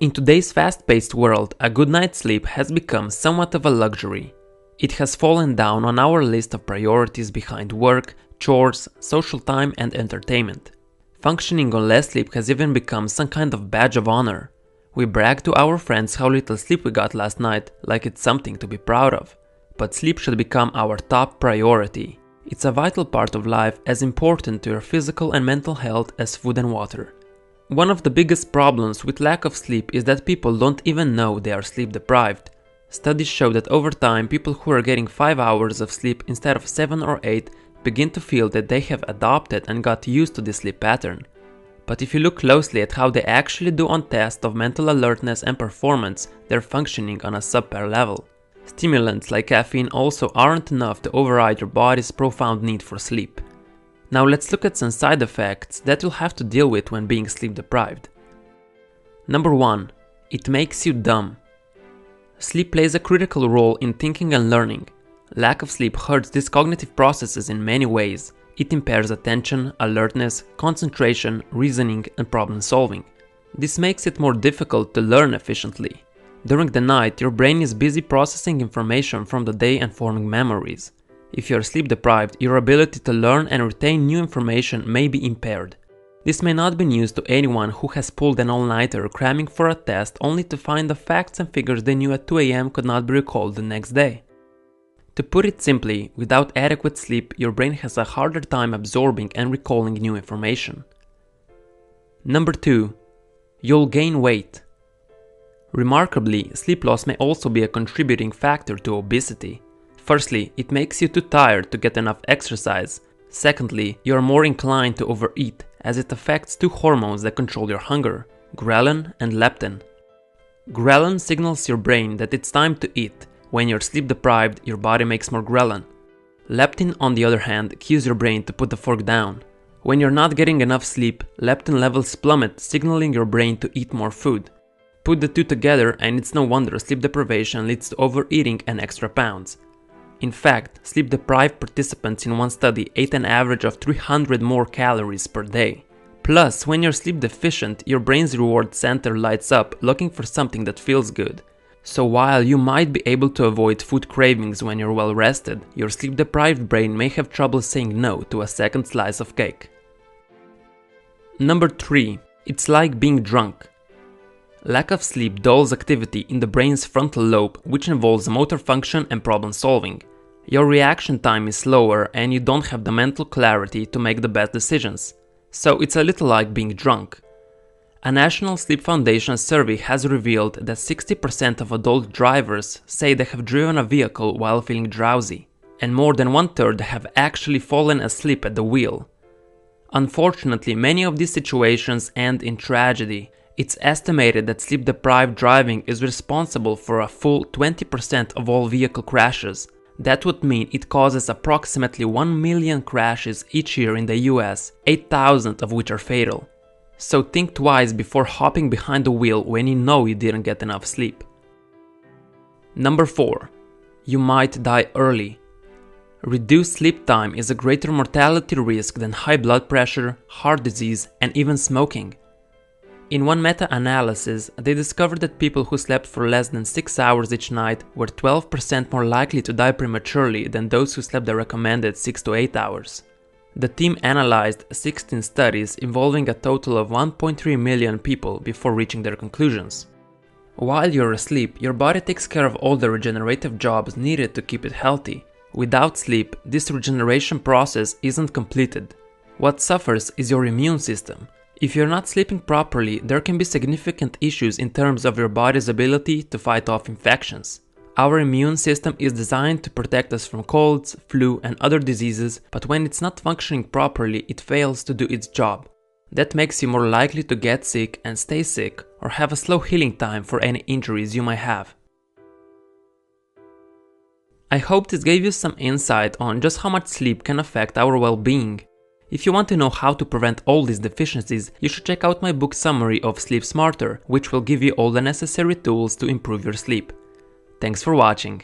In today's fast paced world, a good night's sleep has become somewhat of a luxury. It has fallen down on our list of priorities behind work, chores, social time, and entertainment. Functioning on less sleep has even become some kind of badge of honor. We brag to our friends how little sleep we got last night, like it's something to be proud of. But sleep should become our top priority. It's a vital part of life, as important to your physical and mental health as food and water. One of the biggest problems with lack of sleep is that people don't even know they are sleep deprived. Studies show that over time, people who are getting 5 hours of sleep instead of 7 or 8 begin to feel that they have adopted and got used to this sleep pattern. But if you look closely at how they actually do on tests of mental alertness and performance, they're functioning on a subpar level. Stimulants like caffeine also aren't enough to override your body's profound need for sleep. Now let's look at some side effects that you'll have to deal with when being sleep deprived. Number 1. It makes you dumb. Sleep plays a critical role in thinking and learning. Lack of sleep hurts these cognitive processes in many ways. It impairs attention, alertness, concentration, reasoning, and problem solving. This makes it more difficult to learn efficiently. During the night, your brain is busy processing information from the day and forming memories. If you are sleep deprived, your ability to learn and retain new information may be impaired. This may not be news to anyone who has pulled an all-nighter cramming for a test only to find the facts and figures they knew at 2am could not be recalled the next day. To put it simply, without adequate sleep, your brain has a harder time absorbing and recalling new information. Number 2. You'll gain weight. Remarkably, sleep loss may also be a contributing factor to obesity. Firstly, it makes you too tired to get enough exercise. Secondly, you are more inclined to overeat, as it affects two hormones that control your hunger ghrelin and leptin. Ghrelin signals your brain that it's time to eat. When you're sleep deprived, your body makes more ghrelin. Leptin, on the other hand, cues your brain to put the fork down. When you're not getting enough sleep, leptin levels plummet, signaling your brain to eat more food. Put the two together, and it's no wonder sleep deprivation leads to overeating and extra pounds. In fact, sleep deprived participants in one study ate an average of 300 more calories per day. Plus, when you're sleep deficient, your brain's reward center lights up looking for something that feels good. So while you might be able to avoid food cravings when you're well rested, your sleep deprived brain may have trouble saying no to a second slice of cake. Number 3. It's like being drunk. Lack of sleep dulls activity in the brain's frontal lobe, which involves motor function and problem solving. Your reaction time is slower and you don't have the mental clarity to make the best decisions. So it's a little like being drunk. A National Sleep Foundation survey has revealed that 60% of adult drivers say they have driven a vehicle while feeling drowsy, and more than one third have actually fallen asleep at the wheel. Unfortunately, many of these situations end in tragedy, it's estimated that sleep deprived driving is responsible for a full 20% of all vehicle crashes. That would mean it causes approximately 1 million crashes each year in the US, 8,000 of which are fatal. So think twice before hopping behind the wheel when you know you didn't get enough sleep. Number 4. You might die early. Reduced sleep time is a greater mortality risk than high blood pressure, heart disease, and even smoking. In one meta analysis, they discovered that people who slept for less than 6 hours each night were 12% more likely to die prematurely than those who slept the recommended 6 to 8 hours. The team analyzed 16 studies involving a total of 1.3 million people before reaching their conclusions. While you're asleep, your body takes care of all the regenerative jobs needed to keep it healthy. Without sleep, this regeneration process isn't completed. What suffers is your immune system, if you're not sleeping properly, there can be significant issues in terms of your body's ability to fight off infections. Our immune system is designed to protect us from colds, flu, and other diseases, but when it's not functioning properly, it fails to do its job. That makes you more likely to get sick and stay sick, or have a slow healing time for any injuries you might have. I hope this gave you some insight on just how much sleep can affect our well being. If you want to know how to prevent all these deficiencies, you should check out my book summary of Sleep Smarter, which will give you all the necessary tools to improve your sleep. Thanks for watching.